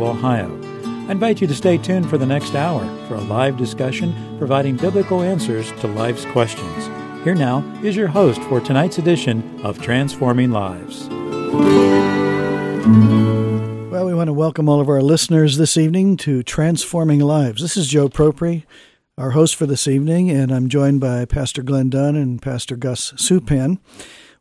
Ohio. I invite you to stay tuned for the next hour for a live discussion providing biblical answers to life's questions. Here now is your host for tonight's edition of Transforming Lives. Well, we want to welcome all of our listeners this evening to Transforming Lives. This is Joe Propri, our host for this evening, and I'm joined by Pastor Glenn Dunn and Pastor Gus Supan.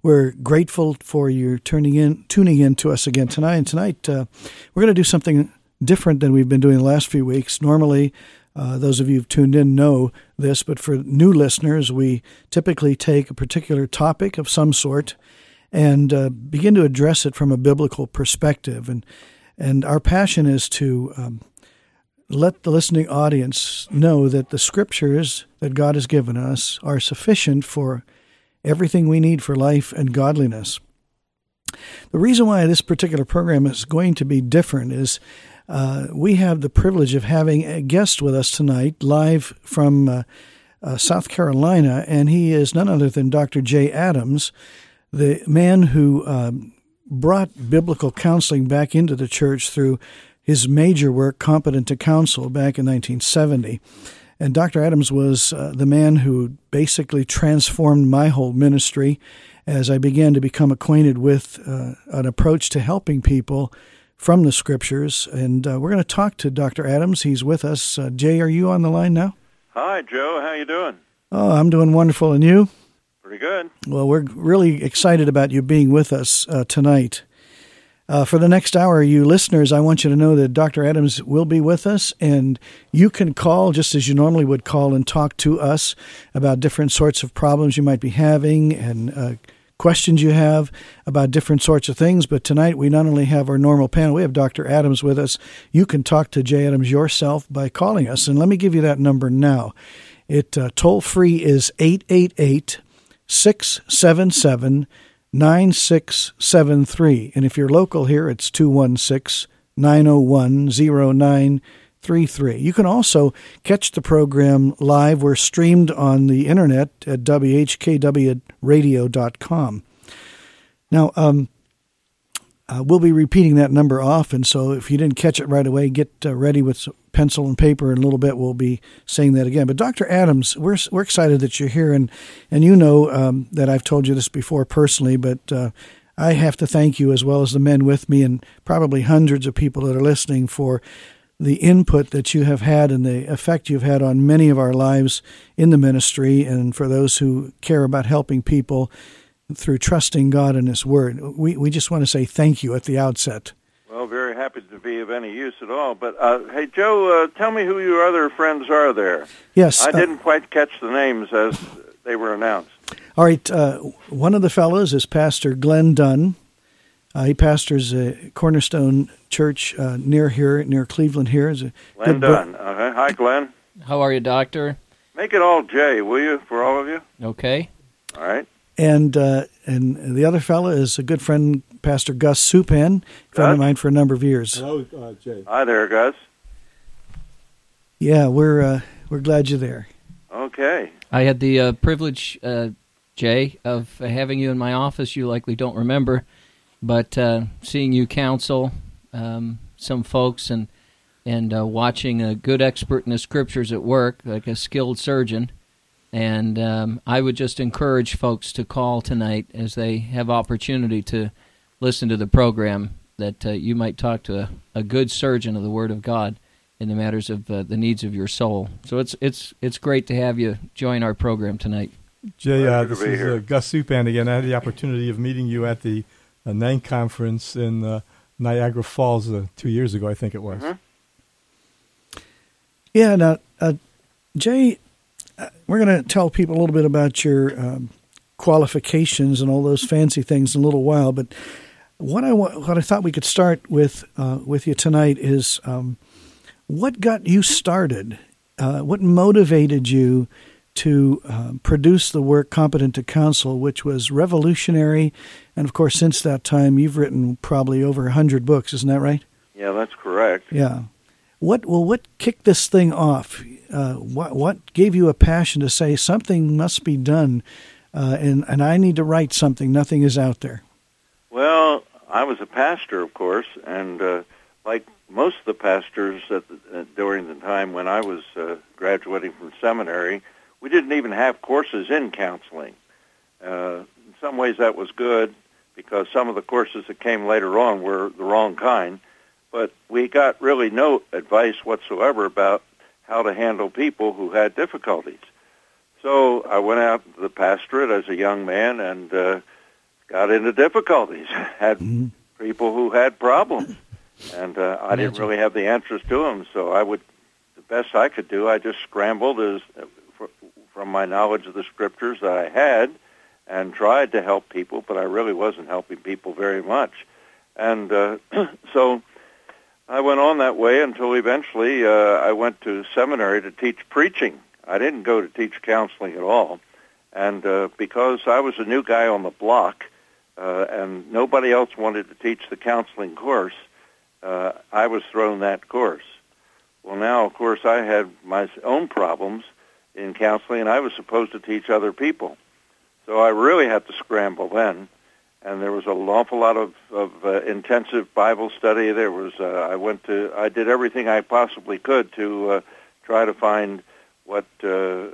We're grateful for you turning in, tuning in to us again tonight. And tonight, uh, we're going to do something different than we've been doing the last few weeks. Normally, uh, those of you who've tuned in know this, but for new listeners, we typically take a particular topic of some sort and uh, begin to address it from a biblical perspective. And and our passion is to um, let the listening audience know that the scriptures that God has given us are sufficient for everything we need for life and godliness. The reason why this particular program is going to be different is uh, we have the privilege of having a guest with us tonight, live from uh, uh, South Carolina, and he is none other than Dr. Jay Adams, the man who um, brought biblical counseling back into the church through his major work, Competent to Counsel, back in 1970. And Dr. Adams was uh, the man who basically transformed my whole ministry as I began to become acquainted with uh, an approach to helping people from the scriptures. And uh, we're going to talk to Dr. Adams. He's with us. Uh, Jay, are you on the line now? Hi, Joe. How you doing? Oh, I'm doing wonderful. And you? Pretty good. Well, we're really excited about you being with us uh, tonight. Uh, for the next hour, you listeners, I want you to know that Dr. Adams will be with us, and you can call just as you normally would call and talk to us about different sorts of problems you might be having and uh, questions you have about different sorts of things. But tonight, we not only have our normal panel, we have Dr. Adams with us. You can talk to Jay Adams yourself by calling us, and let me give you that number now. It uh, toll free is 888 677 9673. And if you're local here, it's 216 901 0933. You can also catch the program live. We're streamed on the internet at WHKWradio.com. Now, um, uh, we'll be repeating that number often, so if you didn't catch it right away, get uh, ready with pencil and paper. In a little bit, we'll be saying that again. But Dr. Adams, we're we're excited that you're here, and and you know um, that I've told you this before personally, but uh, I have to thank you as well as the men with me, and probably hundreds of people that are listening for the input that you have had and the effect you've had on many of our lives in the ministry, and for those who care about helping people through trusting God and His Word. We, we just want to say thank you at the outset. Well, very happy to be of any use at all. But uh, hey, Joe, uh, tell me who your other friends are there. Yes, I uh, didn't quite catch the names as they were announced. All right, uh, one of the fellows is Pastor Glenn Dunn. Uh, he pastors a Cornerstone Church uh, near here, near Cleveland. Here is a Glenn good bro- Dunn. Uh-huh. Hi, Glenn. How are you, Doctor? Make it all J, will you, for all of you? Okay. All right. And uh, and the other fellow is a good friend, Pastor Gus Supan, friend of mine for a number of years. Hello, uh, Jay. Hi there, Gus. Yeah, we're uh, we're glad you're there. Okay. I had the uh, privilege, uh, Jay, of having you in my office. You likely don't remember, but uh, seeing you counsel um, some folks and and uh, watching a good expert in the scriptures at work, like a skilled surgeon. And um, I would just encourage folks to call tonight as they have opportunity to listen to the program. That uh, you might talk to a, a good surgeon of the Word of God in the matters of uh, the needs of your soul. So it's it's it's great to have you join our program tonight. Jay, uh, this is uh, Gus Supan again. I had the opportunity of meeting you at the uh, NANC conference in uh, Niagara Falls uh, two years ago, I think it was. Mhm. Yeah, now, uh, Jay, we're going to tell people a little bit about your um, qualifications and all those fancy things in a little while. But what I what I thought we could start with uh, with you tonight is um, what got you started. Uh, what motivated you to uh, produce the work "Competent to Counsel," which was revolutionary, and of course, since that time, you've written probably over a hundred books. Isn't that right? Yeah, that's correct. Yeah. What well, what kicked this thing off? Uh, what what gave you a passion to say something must be done, uh, and and I need to write something. Nothing is out there. Well, I was a pastor, of course, and uh, like most of the pastors at the, uh, during the time when I was uh, graduating from seminary, we didn't even have courses in counseling. Uh, in some ways, that was good because some of the courses that came later on were the wrong kind. But we got really no advice whatsoever about how to handle people who had difficulties. So I went out to the pastorate as a young man and uh, got into difficulties. had mm-hmm. people who had problems, and uh, I didn't really have the answers to them. So I would, the best I could do, I just scrambled as for, from my knowledge of the scriptures that I had, and tried to help people, but I really wasn't helping people very much. And uh, so I went on that way until eventually uh, I went to seminary to teach preaching. I didn't go to teach counseling at all. And uh, because I was a new guy on the block uh, and nobody else wanted to teach the counseling course, uh, I was thrown that course. Well, now, of course, I had my own problems in counseling, and I was supposed to teach other people. So I really had to scramble then. And there was an awful lot of, of uh, intensive Bible study. There was uh, I went to I did everything I possibly could to uh, try to find what uh,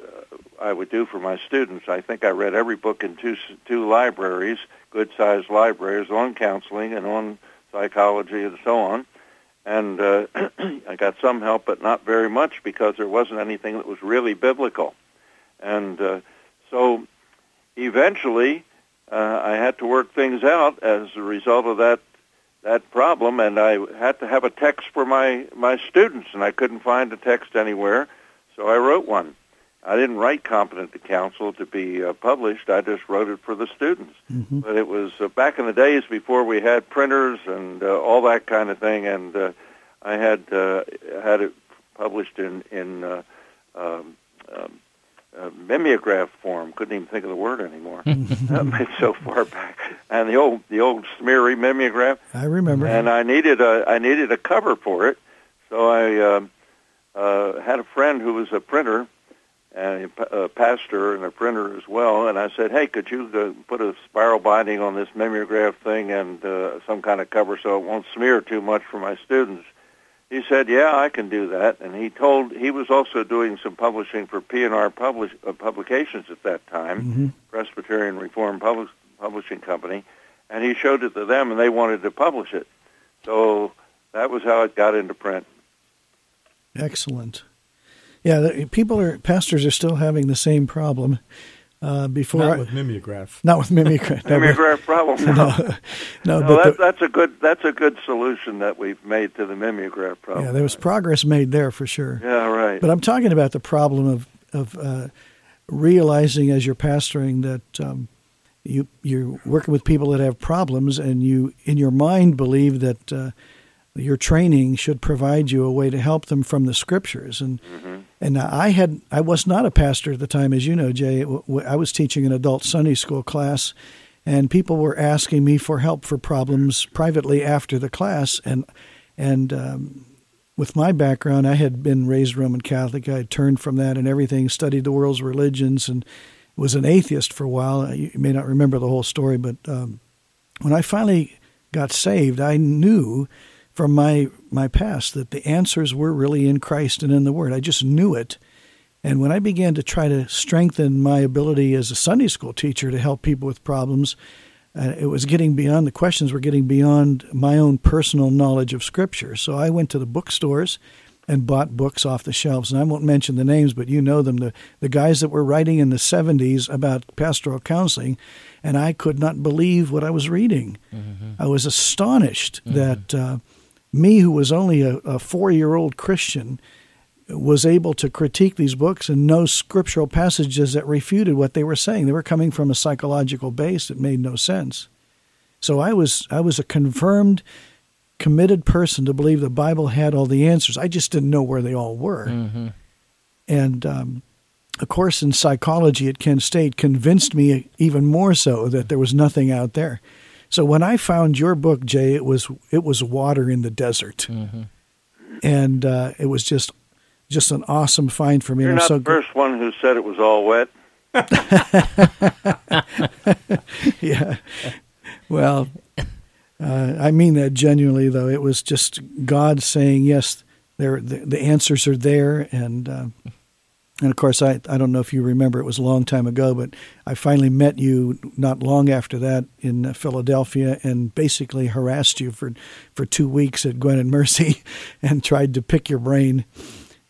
I would do for my students. I think I read every book in two two libraries, good sized libraries on counseling and on psychology and so on. And uh, I got some help, but not very much because there wasn't anything that was really biblical. And uh, so eventually, uh, I had to work things out as a result of that that problem, and I had to have a text for my my students, and I couldn't find a text anywhere, so I wrote one. I didn't write competent to counsel to be uh, published. I just wrote it for the students. Mm-hmm. But it was uh, back in the days before we had printers and uh, all that kind of thing, and uh, I had uh, had it published in in uh, um, um, uh, mimeograph form. Couldn't even think of the word anymore. it's so far back. And the old the old smeary mimeograph. I remember. And I needed a I needed a cover for it, so I uh, uh, had a friend who was a printer and a pastor and a printer as well. And I said, hey, could you uh, put a spiral binding on this mimeograph thing and uh, some kind of cover so it won't smear too much for my students? He said, "Yeah, I can do that." And he told he was also doing some publishing for P&R publish, uh, Publications at that time, mm-hmm. Presbyterian Reform Publish, Publishing Company, and he showed it to them, and they wanted to publish it. So that was how it got into print. Excellent. Yeah, people are pastors are still having the same problem uh, before not with mimeograph. Not with mimeograph. mimeograph problem. No, no, no, no that, the, that's a good that's a good solution that we've made to the mimeograph problem. Yeah, there was progress made there for sure. Yeah, right. But I'm talking about the problem of of uh, realizing as you're pastoring that um, you you're working with people that have problems, and you in your mind believe that. Uh, your training should provide you a way to help them from the scriptures and mm-hmm. And I had I was not a pastor at the time, as you know, Jay. I was teaching an adult Sunday school class, and people were asking me for help for problems privately after the class. And and um, with my background, I had been raised Roman Catholic. I had turned from that and everything, studied the world's religions, and was an atheist for a while. You may not remember the whole story, but um, when I finally got saved, I knew from my my past that the answers were really in Christ and in the Word. I just knew it. And when I began to try to strengthen my ability as a Sunday school teacher to help people with problems, uh, it was getting beyond the questions were getting beyond my own personal knowledge of Scripture. So I went to the bookstores and bought books off the shelves. And I won't mention the names, but you know them. The the guys that were writing in the '70s about pastoral counseling, and I could not believe what I was reading. Mm-hmm. I was astonished mm-hmm. that. Uh, me, who was only a, a four year old Christian, was able to critique these books and know scriptural passages that refuted what they were saying. They were coming from a psychological base that made no sense. So I was I was a confirmed, committed person to believe the Bible had all the answers. I just didn't know where they all were. Mm-hmm. And um, a course in psychology at Kent State convinced me even more so that there was nothing out there. So when I found your book, Jay, it was it was water in the desert, mm-hmm. and uh, it was just just an awesome find for me. You're I'm not so the first one who said it was all wet. yeah. Well, Uh, I mean that genuinely, though. It was just God saying, "Yes, there. The, the answers are there," and uh, and of course, I I don't know if you remember. It was a long time ago, but I finally met you not long after that in Philadelphia, and basically harassed you for for two weeks at Gwynedd Mercy, and tried to pick your brain.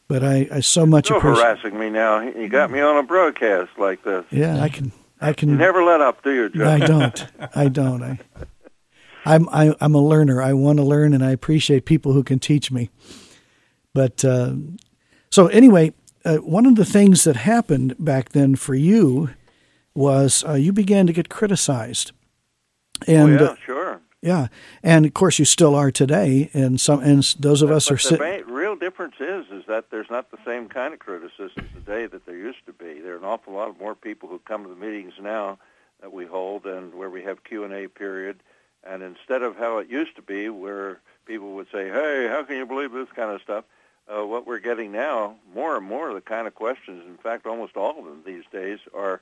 But I, I so much Still appreciate. harassing me now. You got me on a broadcast like this. Yeah, I can. I can. You never let up, do you, Joe? I don't. I don't. I, I'm I, I'm a learner. I want to learn, and I appreciate people who can teach me. But uh, so anyway, uh, one of the things that happened back then for you was uh, you began to get criticized, and oh, yeah, uh, sure. yeah, and of course you still are today. And some and those of But- us but are the real difference is is that there's not the same kind of criticism today that there used to be. There are an awful lot more people who come to the meetings now that we hold and where we have Q and A period. And instead of how it used to be, where people would say, "Hey, how can you believe this kind of stuff?" Uh, what we're getting now, more and more, the kind of questions. In fact, almost all of them these days are,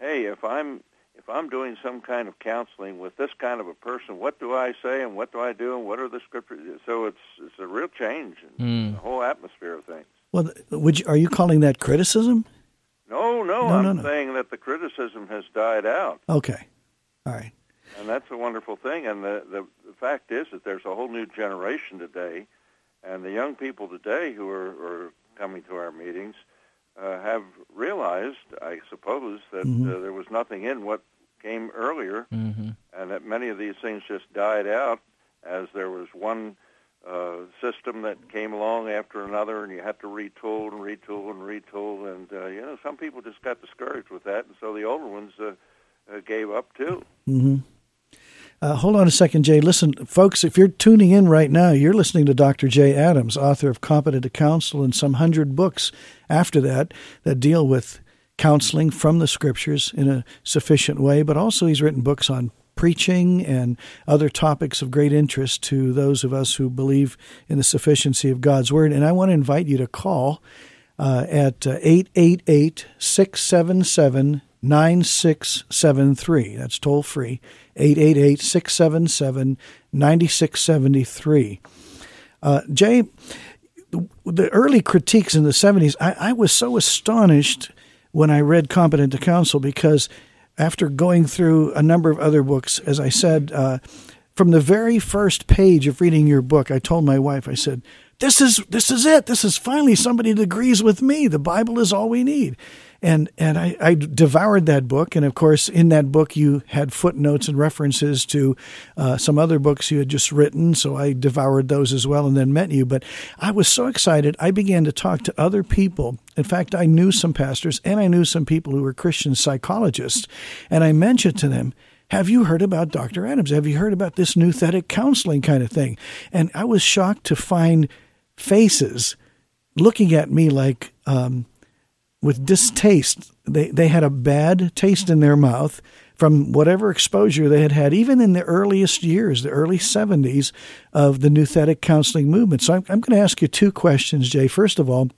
"Hey, if I'm if I'm doing some kind of counseling with this kind of a person, what do I say and what do I do and what are the scriptures? So it's it's a real change in Mm. the whole atmosphere of things. Well, would you, are you calling that criticism? No, no, No, I'm no, no. saying that the criticism has died out, Okay, all right. and that's a wonderful thing. And the, the the fact is that there's a whole new generation today, and the young people today who are, are coming to our meetings uh, have realized, I suppose, that Mhm. uh, there was nothing in what came earlier, hmm and that many of these things just died out as there was one uh, system that came along after another, and you had to retool and retool and retool, and uh, you know some people just got discouraged with that, and so the older ones uh, uh, gave up too. hmm Uh, hold on a second, Jay. Listen, folks, if you're tuning in right now, you're listening to Dr. Jay Adams, author of Competent to Counsel and some hundred books after that that deal with counseling from the scriptures in a sufficient way, but also he's written books on preaching and other topics of great interest to those of us who believe in the sufficiency of God's Word. And I want to invite you to call uh, at 888 677 9673. That's toll free. 888 677 9673. Uh, Jay, the early critiques in the 70s, I, I was so astonished when I read Competent to Counsel because after going through a number of other books, as I said, uh, from the very first page of reading your book, I told my wife, I said, "This is this is it. This is finally somebody that agrees with me. The Bible is all we need." And and I, I devoured that book, and of course, in that book, you had footnotes and references to uh, some other books you had just written. So I devoured those as well, and then met you. But I was so excited, I began to talk to other people. In fact, I knew some pastors, and I knew some people who were Christian psychologists, and I mentioned to them. Have you heard about Dr. Adams? Have you heard about this nouthetic counseling kind of thing? And I was shocked to find faces looking at me like um, with distaste. They they had a bad taste in their mouth from whatever exposure they had had, even in the earliest years, the early '70s of the nouthetic counseling movement. So I'm, I'm going to ask you two questions, Jay. First of all.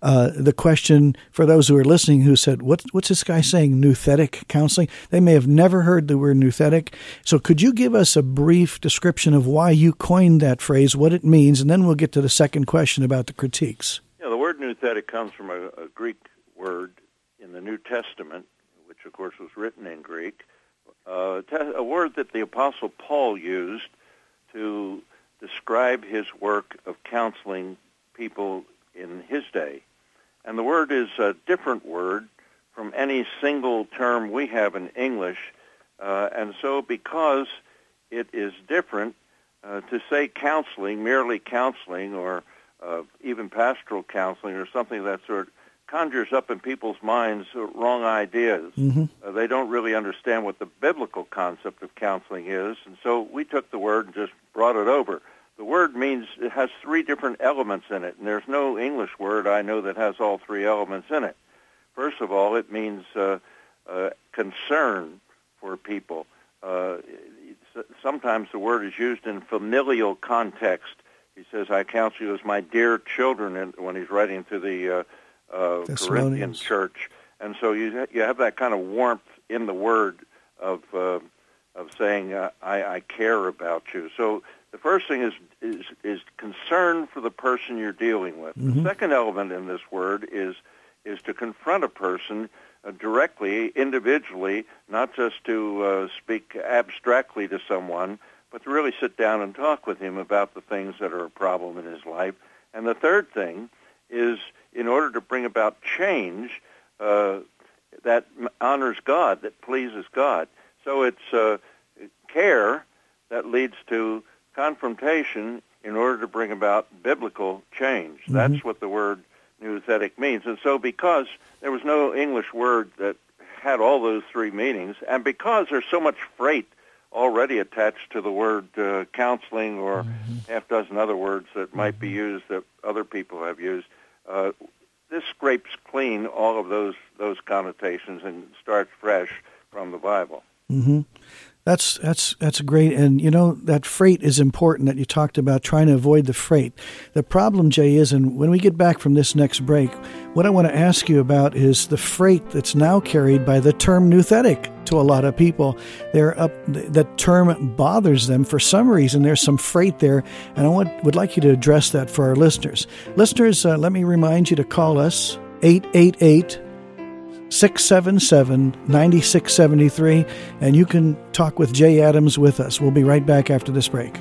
Uh, the question for those who are listening who said, what, What's this guy saying, nouthetic counseling? They may have never heard the word nouthetic. So, could you give us a brief description of why you coined that phrase, what it means, and then we'll get to the second question about the critiques? Word nouthetic comes from a, a Greek word in the New Testament, which of course was written in Greek, uh, a word that the Apostle Paul used to describe his work of counseling people in his day. And the word is a different word from any single term we have in English. Uh, and so because it is different, uh, to say counseling, merely counseling, or uh, even pastoral counseling or something of that sort, conjures up in people's minds wrong ideas. Mm-hmm. Uh, they don't really understand what the biblical concept of counseling is, and so we took the word and just brought it over. The word means it has three different elements in it, and there's no English word I know that has all three elements in it. First of all, it means uh, uh, concern for people. Uh, sometimes the word is used in familial context. He says, "I counsel you as my dear children," when he's writing to the uh, uh, Corinthian church, and so you you have that kind of warmth in the word of uh, of saying uh, I, I care about you. So the first thing is is is concern for the person you're dealing with. Mm-hmm. The second element in this word is is to confront a person uh, directly, individually, not just to uh, speak abstractly to someone, but to really sit down and talk with him about the things that are a problem in his life. And the third thing is, in order to bring about change uh, that honors God, that pleases God. So it's uh, care that leads to confrontation in order to bring about biblical change. Mm-hmm. That's what the word nouthetic means. And so because there was no English word that had all those three meanings, and because there's so much freight already attached to the word uh, counseling or Mm-hmm. half dozen other words that might be used that other people have used, uh, this scrapes clean all of those those connotations and starts fresh from the Bible. hmm That's that's that's great, and you know that freight is important. That you talked about trying to avoid the freight. The problem, Jay, is, and when we get back from this next break, what I want to ask you about is the freight that's now carried by the term nouthetic to a lot of people. They're up. That term bothers them for some reason. There's some freight there, and I want, would like you to address that for our listeners. Listeners, uh, let me remind you to call us eight eight eight. 677 9673, and you can talk with Jay Adams with us. We'll be right back after this break.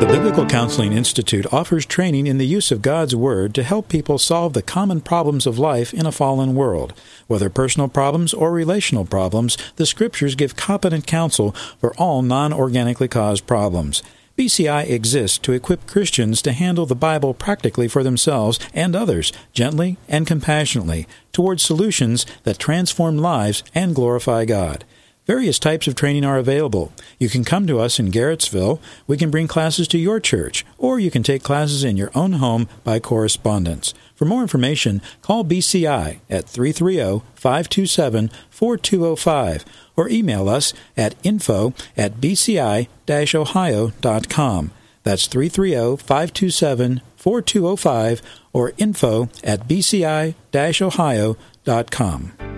The Biblical Counseling Institute offers training in the use of God's Word to help people solve the common problems of life in a fallen world. Whether personal problems or relational problems, the Scriptures give competent counsel for all non organically caused problems. BCI exists to equip Christians to handle the Bible practically for themselves and others, gently and compassionately, towards solutions that transform lives and glorify God. Various types of training are available. You can come to us in Garrettsville. We can bring classes to your church, or you can take classes in your own home by correspondence. For more information, call BCI at 330-527-4205 or email us at info at bci-ohio.com. That's 330-527-4205 or info at bci-ohio.com.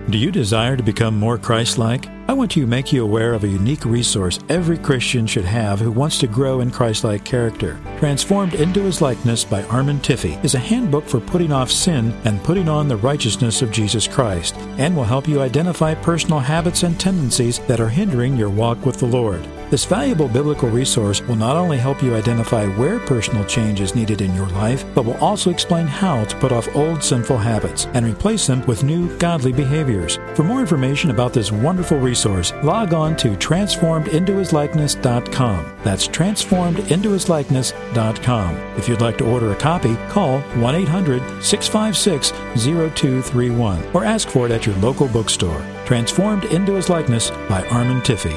Do you desire to become more Christ-like? I want to make you aware of a unique resource every Christian should have who wants to grow in Christ-like character. Transformed into His Likeness by Armand Tiffe is a handbook for putting off sin and putting on the righteousness of Jesus Christ, and will help you identify personal habits and tendencies that are hindering your walk with the Lord. This valuable biblical resource will not only help you identify where personal change is needed in your life, but will also explain how to put off old sinful habits and replace them with new godly behaviors. For more information about this wonderful resource, log on to transformedintohislikeness.com. That's transformedintohislikeness.com. If you'd like to order a copy, call 1 800 656 0231 or ask for it at your local bookstore. Transformed into His Likeness by Armand Tiffe.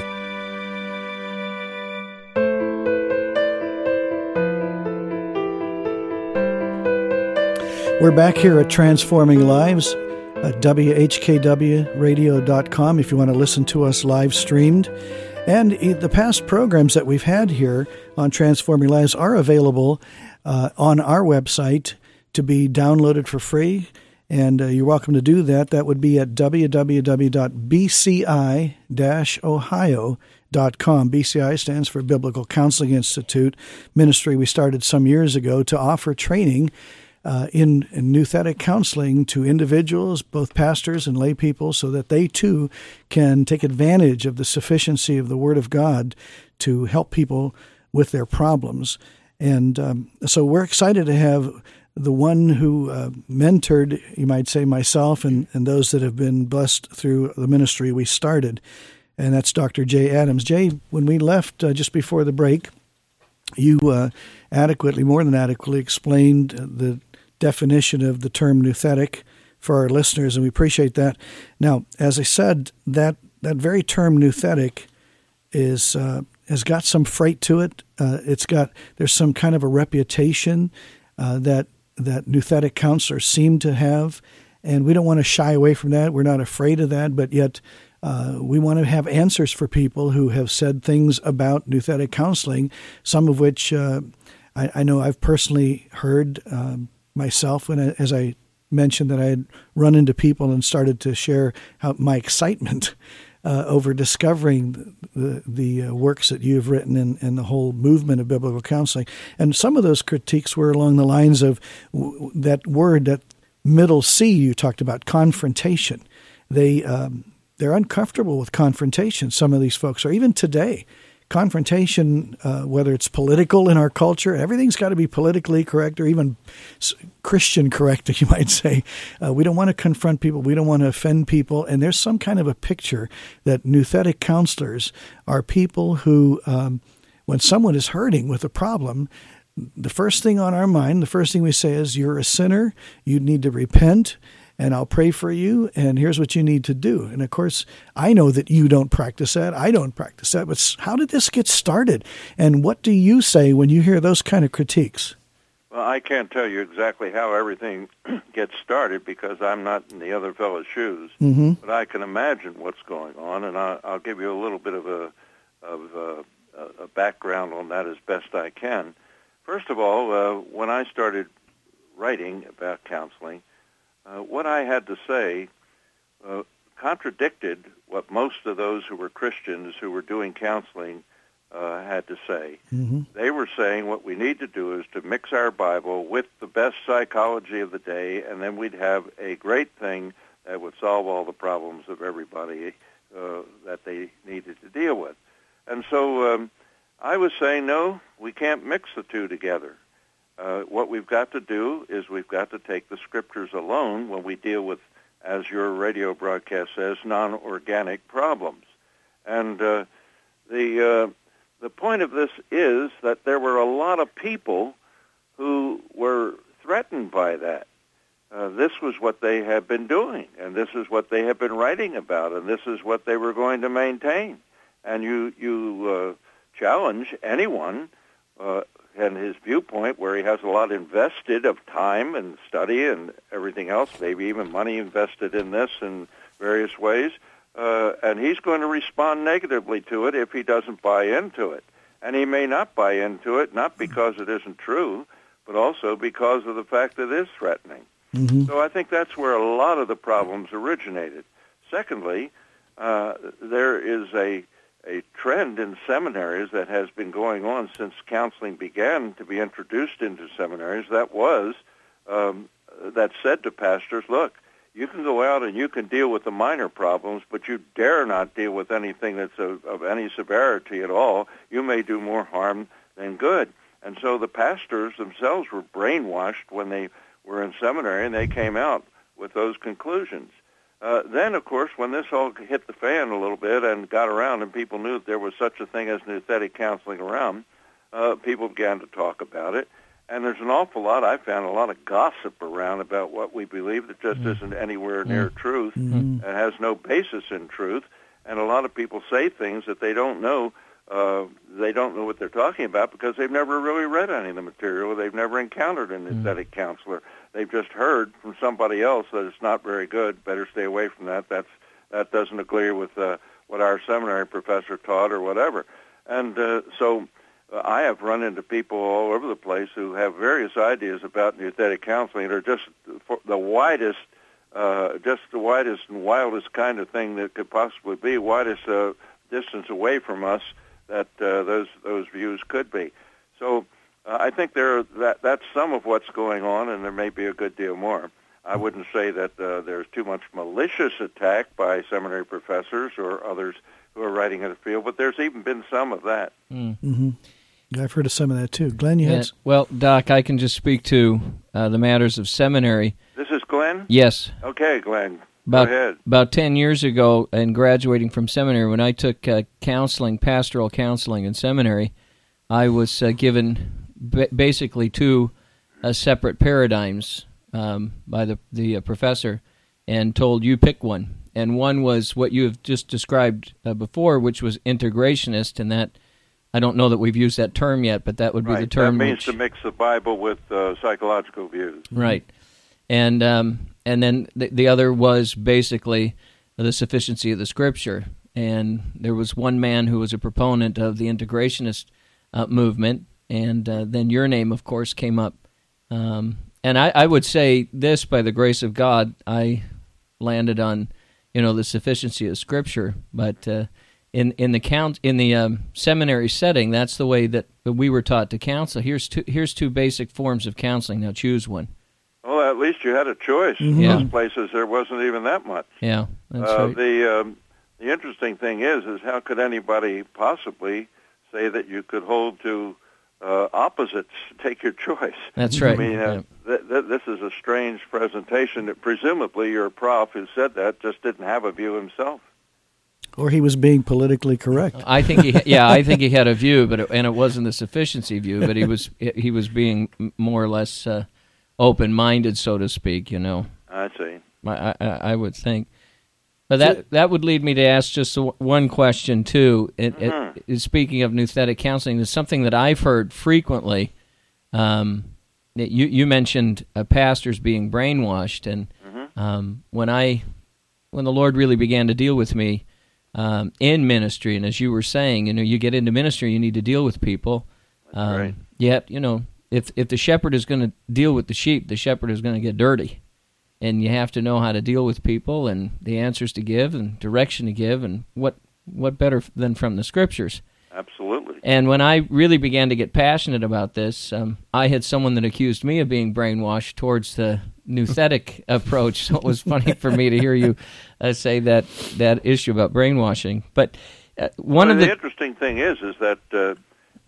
We're back here at Transforming Lives at WHKWradio.com if you want to listen to us live streamed. And the past programs that we've had here on Transforming Lives are available uh, on our website to be downloaded for free. And uh, you're welcome to do that. That would be at www.bci-ohio.com. BCI stands for Biblical Counseling Institute ministry we started some years ago to offer training uh, in, in nouthetic counseling to individuals, both pastors and lay people, so that they too can take advantage of the sufficiency of the Word of God to help people with their problems. And um, so we're excited to have the one who uh, mentored, you might say, myself and, and those that have been blessed through the ministry we started. And that's Dr. Jay Adams. Jay, when we left uh, just before the break, you uh, adequately, more than adequately, explained the definition of the term nouthetic for our listeners, and we appreciate that. Now, as I said, that that very term nouthetic is uh, has got some freight to it. Uh, it's got there's some kind of a reputation uh, that that nouthetic counselors seem to have, and we don't want to shy away from that. We're not afraid of that, but yet. Uh, we want to have answers for people who have said things about nouthetic counseling, some of which uh, I, I, know I've personally heard um, myself when I, as I mentioned that I had run into people and started to share how my excitement uh, over discovering the the uh, works that you've written and, and the whole movement of biblical counseling. And some of those critiques were along the lines of w- that word, that middle C you talked about, confrontation. They um, they're uncomfortable with confrontation. Some of these folks are even today confrontation, uh, whether it's political in our culture, everything's got to be politically correct or even Christian correct, you might say. Uh, we don't want to confront people. We don't want to offend people. And there's some kind of a picture that nouthetic counselors are people who, um, when someone is hurting with a problem, the first thing on our mind, the first thing we say is, You're a sinner. You need to repent and I'll pray for you, and here's what you need to do. And of course, I know that you don't practice that. I don't practice that. But how did this get started? And what do you say when you hear those kind of critiques? Well, I can't tell you exactly how everything gets started because I'm not in the other fellow's shoes. Mm-hmm. But I can imagine what's going on, and I'll give you a little bit of a of a, a background on that as best I can. First of all, uh, when I started writing about counseling, uh, what I had to say uh, contradicted what most of those who were Christians who were doing counseling uh, had to say. Mm-hmm. They were saying what we need to do is to mix our Bible with the best psychology of the day, and then we'd have a great thing that would solve all the problems of everybody uh, that they needed to deal with. And so um, I was saying, no, we can't mix the two together. Uh, what we've got to do is we've got to take the scriptures alone when we deal with, as your radio broadcast says, non-organic problems. And uh, the uh, the point of this is that there were a lot of people who were threatened by that. Uh, this was what they had been doing, and this is what they had been writing about, and this is what they were going to maintain. And you you uh, challenge anyone uh, and his viewpoint, where he has a lot invested of time and study and everything else, maybe even money invested in this in various ways, uh, and he's going to respond negatively to it if he doesn't buy into it. And he may not buy into it, not because it isn't true, but also because of the fact that it is threatening. Mm-hmm. So I think that's where a lot of the problems originated. Secondly, uh, there is a a trend in seminaries that has been going on since counseling began to be introduced into seminaries. That was um, that said to pastors, look, you can go out and you can deal with the minor problems, but you dare not deal with anything that's of, of any severity at all. You may do more harm than good. And so the pastors themselves were brainwashed when they were in seminary, and they came out with those conclusions. Uh, then, of course, when this all hit the fan a little bit and got around, and people knew that there was such a thing as nouthetic counseling around, uh, people began to talk about it. And there's an awful lot. I found a lot of gossip around about what we believe that just mm. isn't anywhere near mm. truth mm-hmm. and has no basis in truth. And a lot of people say things that they don't know. Uh, they don't know what they're talking about because they've never really read any of the material. They've never encountered a nouthetic mm. counselor they've just heard from somebody else that it's not very good. Better stay away from that. That's that doesn't agree with uh, what our seminary professor taught or whatever. And uh, so uh, I have run into people all over the place who have various ideas about nouthetic counseling. They're just the widest, uh, just the widest and wildest kind of thing that could possibly be, widest uh, distance away from us that uh, those those views could be. So I think there that that's some of what's going on, and there may be a good deal more. I wouldn't say that uh, there's too much malicious attack by seminary professors or others who are writing in the field, but there's even been some of that. Mm. Mm-hmm. Yeah, I've heard of some of that too. Glenn, you yeah, had... Well, Doc, I can just speak to uh, the matters of seminary. This is Glenn? Yes. Okay, Glenn. About, Go ahead. About 10 years ago, and graduating from seminary, when I took uh, counseling, pastoral counseling in seminary, I was uh, given basically two uh, separate paradigms um, by the the uh, professor, and told you pick one. And one was what you have just described uh, before, which was integrationist, and that I don't know that we've used that term yet, but that would right. be the term. That means which, to mix the Bible with uh, psychological views. Right, and um, and then the, the other was basically the sufficiency of the Scripture. And there was one man who was a proponent of the integrationist uh, movement, and uh, then your name, of course, came up um, and I, I would say this by the grace of God, I landed on, you know, the sufficiency of Scripture. But uh, in in the count in the um, seminary setting, that's the way that we were taught to counsel. Here's two here's two basic forms of counseling. Now choose one. Well, at least you had a choice. Mhm. Yeah. Most places there wasn't even that much. Yeah, that's uh, right. The um, the interesting thing is, is how could anybody possibly say that you could hold to uh, opposites? Take your choice. That's right. I mean, uh, th- th- this is a strange presentation. That presumably your prof who said that just didn't have a view himself. Or he was being politically correct. I think he, yeah, I think he had a view, but it, and it wasn't the sufficiency view, but he was he was being more or less uh, open minded, so to speak. You know, I see. I, I, I would think. But that that would lead me to ask just one question too. It, it- it- speaking of nouthetic counseling, is something that I've heard frequently. Um, you you mentioned uh, pastors being brainwashed, and um, when I when the Lord really began to deal with me um, in ministry, and as you were saying, you know, you get into ministry, you need to deal with people. Um, right. Yet, you know, if if the shepherd is going to deal with the sheep, the shepherd is going to get dirty, and you have to know how to deal with people and the answers to give and direction to give, and what what better than from the scriptures. Absolutely. And when I really began to get passionate about this, um, I had someone that accused me of being brainwashed towards the nouthetic approach. So it was funny for me to hear you uh, say that that issue about brainwashing. But uh, one well, of the the interesting thing is, is that uh,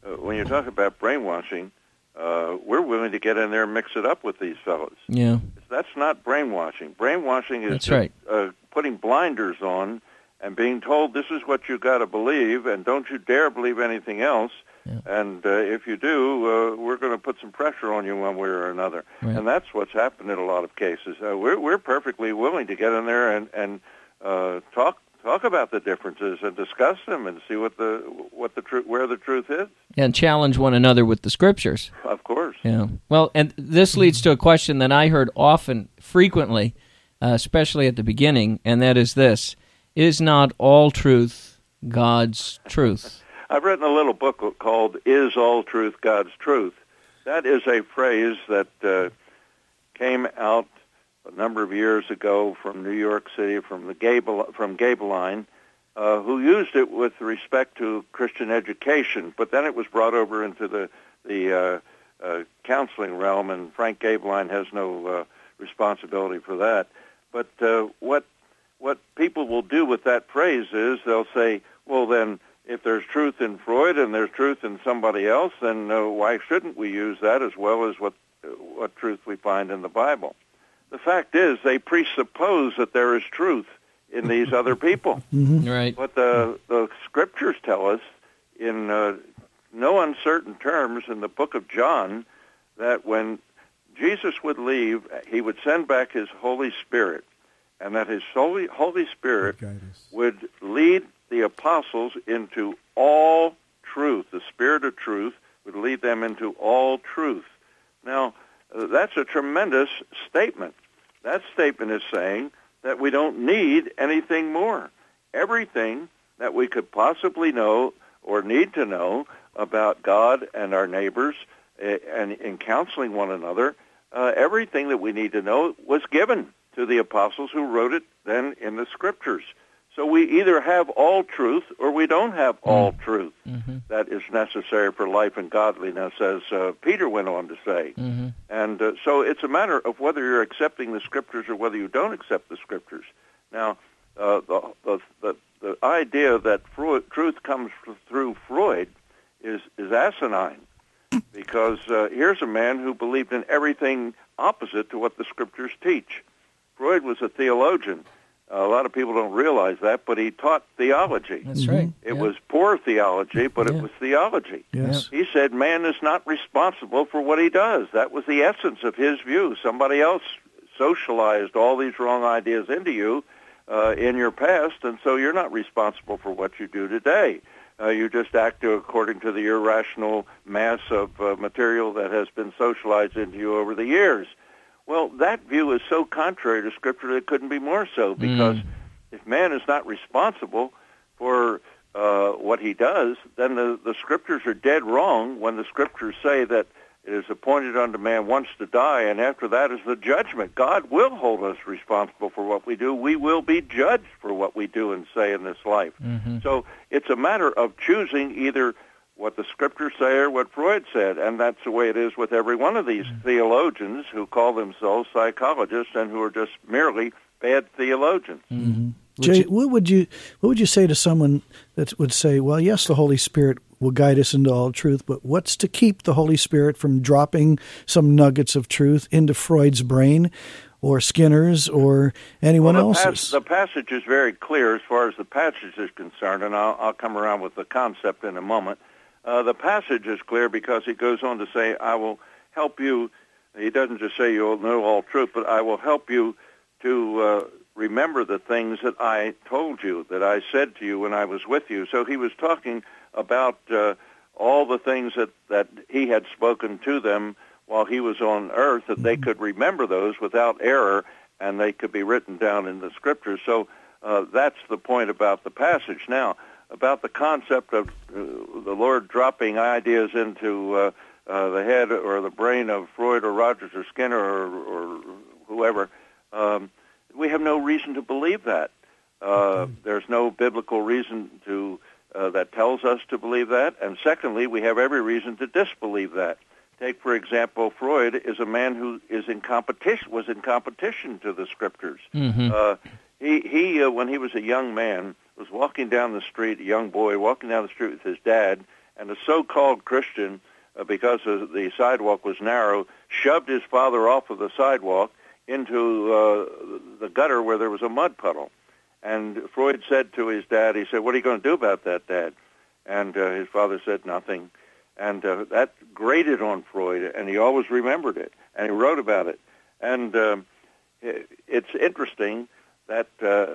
uh, when you talk about brainwashing, uh, we're willing to get in there and mix it up with these fellows. yeah That's not brainwashing. Brainwashing is That's right. uh, putting blinders on and being told this is what you got to believe, and don't you dare believe anything else. Yeah. And uh, if you do, uh, we're going to put some pressure on you one way or another. Right. And that's what's happened in a lot of cases. Uh, we're we're perfectly willing to get in there and and uh, talk talk about the differences and discuss them and see what the what the truth where the truth is. and challenge one another with the scriptures. Of course. Yeah. Well, and this leads to a question that I heard often, frequently, uh, especially at the beginning, and that is this: Is not all truth God's truth? I've written a little book called "Is All Truth God's Truth." That is a phrase that uh, came out a number of years ago from New York City, from the Gable from Gaebelein, uh, who used it with respect to Christian education. But then it was brought over into the the uh, uh, counseling realm, and Frank Gaebelein has no uh, responsibility for that. But uh, what what people will do with that phrase is they'll say, "Well, then." if there's truth in Freud and there's truth in somebody else, then uh, why shouldn't we use that as well as what uh, what truth we find in the Bible? The fact is, they presuppose that there is truth in these other people. Right. But the the scriptures tell us in uh, no uncertain terms in the book of John that when Jesus would leave, he would send back his Holy Spirit, and that his Holy Holy Spirit would lead the apostles into all truth. The Spirit of truth would lead them into all truth. Now, uh, that's a tremendous statement. That statement is saying that we don't need anything more. Everything that we could possibly know or need to know about God and our neighbors uh, and in counseling one another, uh, everything that we need to know was given to the apostles who wrote it then in the scriptures. So we either have all truth or we don't have all truth Mm-hmm. that is necessary for life and godliness, as uh, Peter went on to say. Mm-hmm. And uh, so it's a matter of whether you're accepting the scriptures or whether you don't accept the scriptures. Now, uh, the, the, the, the idea that Freud, truth comes through Freud is, is asinine because uh, here's a man who believed in everything opposite to what the scriptures teach. Freud was a theologian. a lot of people don't realize that, but he taught theology. That's right. It Yeah. was poor theology, but Yeah. it was theology. Yes. He said man is not responsible for what he does. That was the essence of his view. Somebody else socialized all these wrong ideas into you uh, in your past, and so you're not responsible for what you do today. Uh, you just act according to the irrational mass of uh, material that has been socialized into you over the years. Well, that view is so contrary to Scripture that it couldn't be more so because if man is not responsible for uh, what he does, then the, the Scriptures are dead wrong when the Scriptures say that it is appointed unto man once to die, and after that is the judgment. God will hold us responsible for what we do. We will be judged for what we do and say in this life. Mm-hmm. So it's a matter of choosing either what the scriptures say or what Freud said, and that's the way it is with every one of these theologians who call themselves psychologists and who are just merely bad theologians. Mm-hmm. Jay, what would you what would you say to someone that would say, "Well, yes, the Holy Spirit will guide us into all truth, but what's to keep the Holy Spirit from dropping some nuggets of truth into Freud's brain?" Or Skinner's, or anyone well, the else's. Pas- the passage is very clear as far as the passage is concerned, and I'll, I'll come around with the concept in a moment. Uh, the passage is clear because he goes on to say, I will help you. He doesn't just say you'll know all truth, but I will help you to uh, remember the things that I told you, that I said to you when I was with you. So he was talking about uh, all the things that, that he had spoken to them while he was on earth, that they could remember those without error, and they could be written down in the scriptures. So uh, that's the point about the passage. Now, about the concept of uh, the Lord dropping ideas into uh, uh, the head or the brain of Freud or Rogers or Skinner or, or whoever, um, we have no reason to believe that. Uh, there's no biblical reason to uh, that tells us to believe that, and secondly, we have every reason to disbelieve that. Take, for example, Freud is a man who is in competition was in competition to the scriptures. Mm-hmm. Uh, he he uh, when he was a young man was walking down the street, a young boy walking down the street with his dad, and a so-called Christian, uh, because the sidewalk was narrow, shoved his father off of the sidewalk into uh, the gutter where there was a mud puddle. And Freud said to his dad, he said, "What are you going to do about that, Dad?" And uh, his father said nothing. And uh, that grated on Freud, and he always remembered it, and he wrote about it. And um, it's interesting that uh,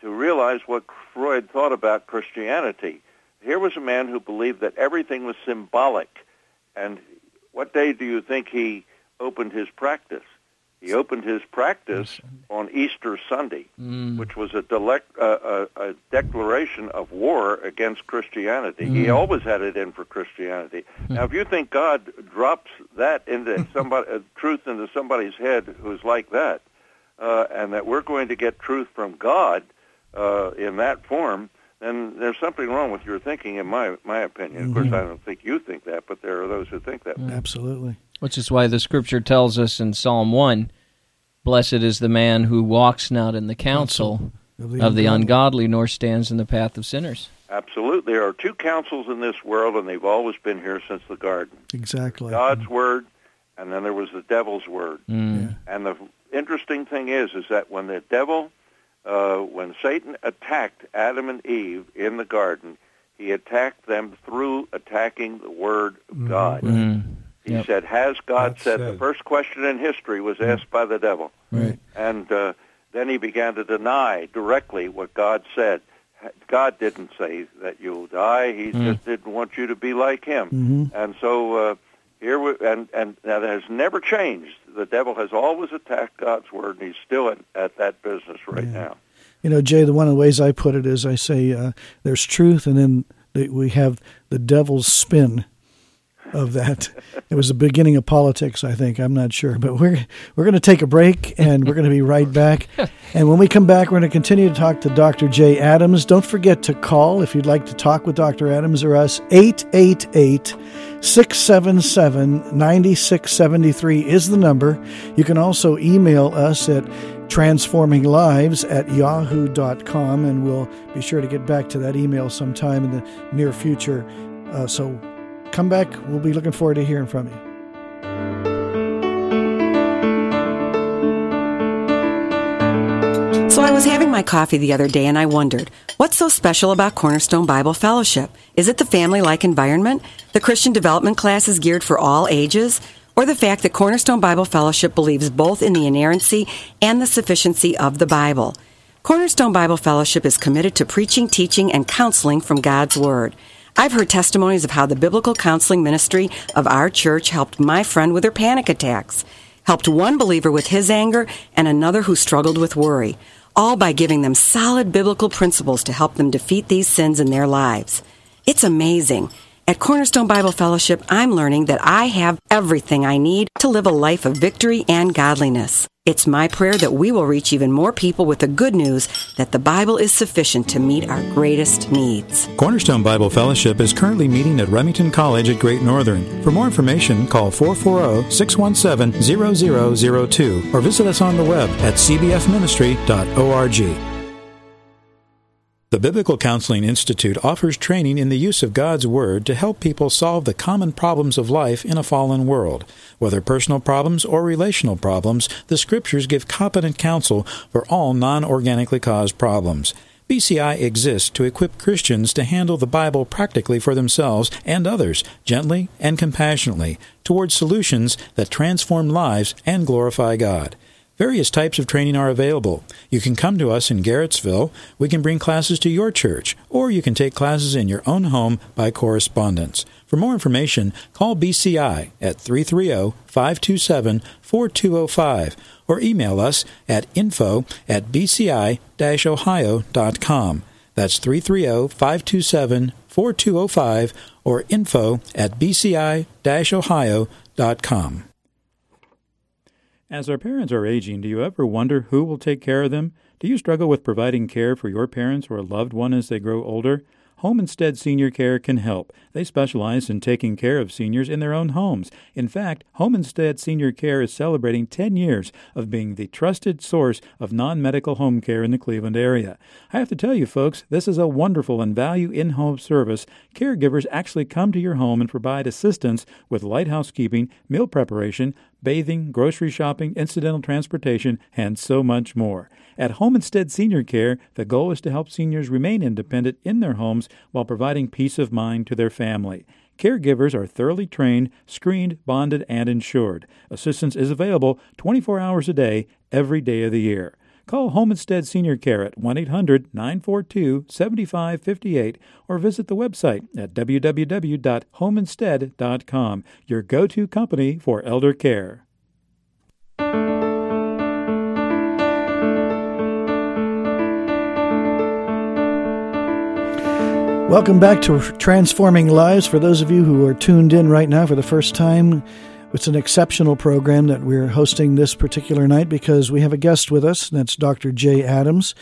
to realize what Freud thought about Christianity. Here was a man who believed that everything was symbolic. And what day do you think he opened his practice? He opened his practice on Easter Sunday, Mm. which was a, delec- uh, a, a declaration of war against Christianity. He Mm. always had it in for Christianity. Now, if you think God drops that into somebody, uh, truth into somebody's head who's like that, uh, and that we're going to get truth from God uh, in that form, then there's something wrong with your thinking, in my my opinion. Of course, I don't think you think that, but there are those who think that. Absolutely. Which is why the scripture tells us in Psalm 1 Blessed is the man who walks not in the counsel Of the of the ungodly. ungodly, nor stands in the path of sinners. Absolutely, there are two counsels in this world, and they've always been here since the garden. Exactly. God's word, and then there was the devil's word. Mm. And the interesting thing is, is that when the devil, uh, when Satan attacked Adam and Eve in the garden, he attacked them through attacking the word of God. Mm. He Yep. said, "Has God That's said?" The first question in history was asked by the devil, Right. and uh, then he began to deny directly what God said. God didn't say that you'll die. He just didn't want you to be like Him. hmm And so uh, here, we, and and that has never changed. The devil has always attacked God's word, and he's still at, at that business right Yeah. now. You know, Jay, the one of the ways I put it is I say uh, there's truth, and then the, we have the devil's spin of that. it was the beginning of politics, I think. I'm not sure, but we're we're going to take a break, and we're going to be right back. And when we come back, we're going to continue to talk to Dr. Jay Adams. Don't forget to call if you'd like to talk with Dr. Adams or us. 888 677 9673 is the number. You can also email us at transforminglives at yahoo.com, and we'll be sure to get back to that email sometime in the near future. Uh, so come back. We'll be looking forward to hearing from you. So I was having my coffee the other day and I wondered, what's so special about Cornerstone Bible Fellowship? Is it the family like environment? The Christian development class is geared for all ages? Or the fact that Cornerstone Bible Fellowship believes both in the inerrancy and the sufficiency of the Bible? Cornerstone Bible Fellowship is committed to preaching, teaching, and counseling from God's Word. I've heard testimonies of how the biblical counseling ministry of our church helped my friend with her panic attacks, helped one believer with his anger, and another who struggled with worry, all by giving them solid biblical principles to help them defeat these sins in their lives. It's amazing. At Cornerstone Bible Fellowship, I'm learning that I have everything I need to live a life of victory and godliness. It's my prayer that we will reach even more people with the good news that the Bible is sufficient to meet our greatest needs. Cornerstone Bible Fellowship is currently meeting at Remington College at Great Northern. For more information, call 440 617 0002 or visit us on the web at cbfministry.org. The Biblical Counseling Institute offers training in the use of God's Word to help people solve the common problems of life in a fallen world. Whether personal problems or relational problems, the Scriptures give competent counsel for all non organically caused problems. BCI exists to equip Christians to handle the Bible practically for themselves and others, gently and compassionately, towards solutions that transform lives and glorify God. Various types of training are available. You can come to us in Garrettsville, we can bring classes to your church, or you can take classes in your own home by correspondence. For more information, call BCI at 330-527-4205 or email us at info at bci-ohio.com. That's 330-527-4205 or info at bci-ohio.com. As our parents are aging, do you ever wonder who will take care of them? Do you struggle with providing care for your parents or a loved one as they grow older? Home Instead Senior Care can help. They specialize in taking care of seniors in their own homes. In fact, Home Instead Senior Care is celebrating 10 years of being the trusted source of non medical home care in the Cleveland area. I have to tell you, folks, this is a wonderful and value in home service. Caregivers actually come to your home and provide assistance with light housekeeping, meal preparation, bathing, grocery shopping, incidental transportation, and so much more. At Home Instead Senior Care, the goal is to help seniors remain independent in their homes while providing peace of mind to their family. Caregivers are thoroughly trained, screened, bonded, and insured. Assistance is available 24 hours a day, every day of the year. Call Home Instead Senior Care at 1 800 942 7558 or visit the website at www.homeinstead.com, your go to company for elder care. Welcome back to Transforming Lives. For those of you who are tuned in right now for the first time, it's an exceptional program that we're hosting this particular night because we have a guest with us, and that's Dr. Jay Adams,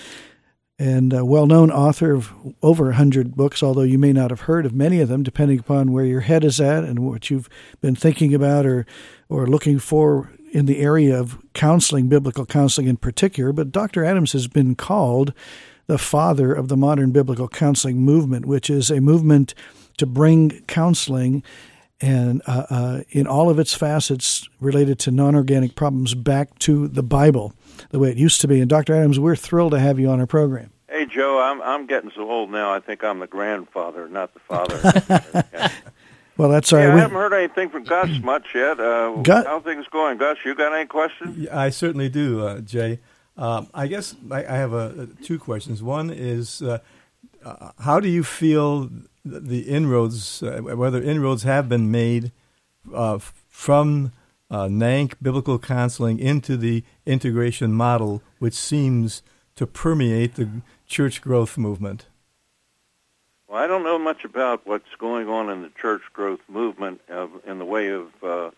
and a well known author of over 100 books, although you may not have heard of many of them, depending upon where your head is at and what you've been thinking about or, or looking for in the area of counseling, biblical counseling in particular. But Dr. Adams has been called the father of the modern biblical counseling movement, which is a movement to bring counseling and uh, uh, in all of its facets related to non-organic problems back to the Bible, the way it used to be. And Dr. Adams, we're thrilled to have you on our program. Hey Joe, I'm I'm getting so old now. I think I'm the grandfather, not the father. well, that's all yeah, right. I We- haven't heard anything from Gus much yet. Uh, Gus- how things going, Gus? You got any questions? Yeah, I certainly do, uh, Jay. Um, I guess I, I have uh, two questions. One is, uh, uh, how do you feel th- the inroads, uh, whether inroads have been made uh, from uh, NANC biblical counseling into the integration model, which seems to permeate the church growth movement? Well, I don't know much about what's going on in the church growth movement of, in the way of uh,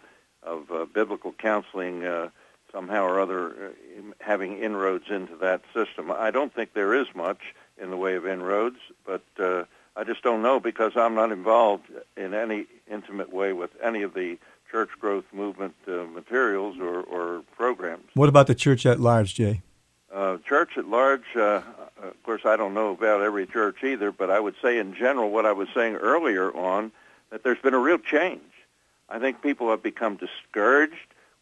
of uh, biblical counseling uh, somehow or other uh, having inroads into that system. I don't think there is much in the way of inroads, but uh, I just don't know because I'm not involved in any intimate way with any of the church growth movement uh, materials or, or programs. What about the church at large, Jay? Uh, church at large, uh, of course, I don't know about every church either, but I would say in general what I was saying earlier on, that there's been a real change. I think people have become discouraged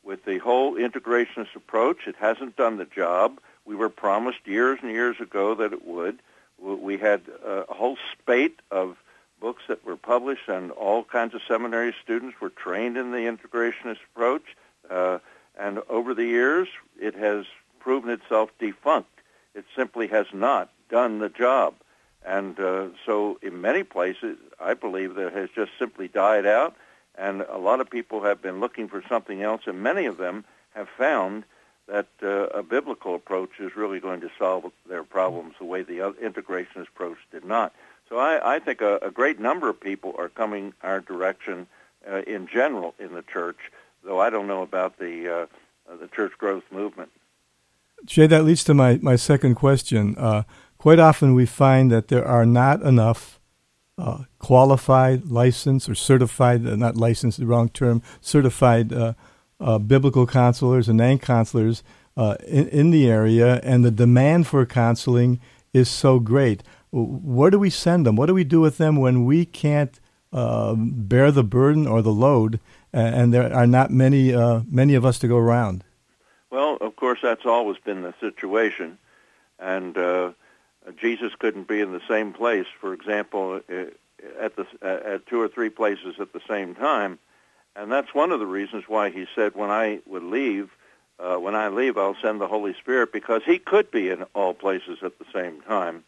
with the whole integrationist approach. It hasn't done the job. We were promised years and years ago that it would. We had a whole spate of books that were published, and all kinds of seminary students were trained in the integrationist approach. Uh, and over the years, it has proven itself defunct. It simply has not done the job. And uh, so in many places, I believe that it has just simply died out, and a lot of people have been looking for something else, and many of them have found that uh, a biblical approach is really going to solve their problems the way the integrationist approach did not. So I, I think a, a great number of people are coming our direction uh, in general in the church, though I don't know about the uh, the church growth movement. Jay, that leads to my, my second question. Uh, quite often we find that there are not enough uh, qualified, licensed, or certified, uh, not licensed, the wrong term, certified uh, uh, biblical counselors and NANC counselors uh, in, in the area, and the demand for counseling is so great. Where do we send them? What do we do with them when we can't bear the burden or the load, and there are not many, many of us to go around? Well, of course, that's always been the situation, and uh, Jesus couldn't be in the same place. For example, uh, at the at two or three places at the same time, and that's one of the reasons why he said, "When I would leave, uh, when I leave, I'll send the Holy Spirit," because he could be in all places at the same time.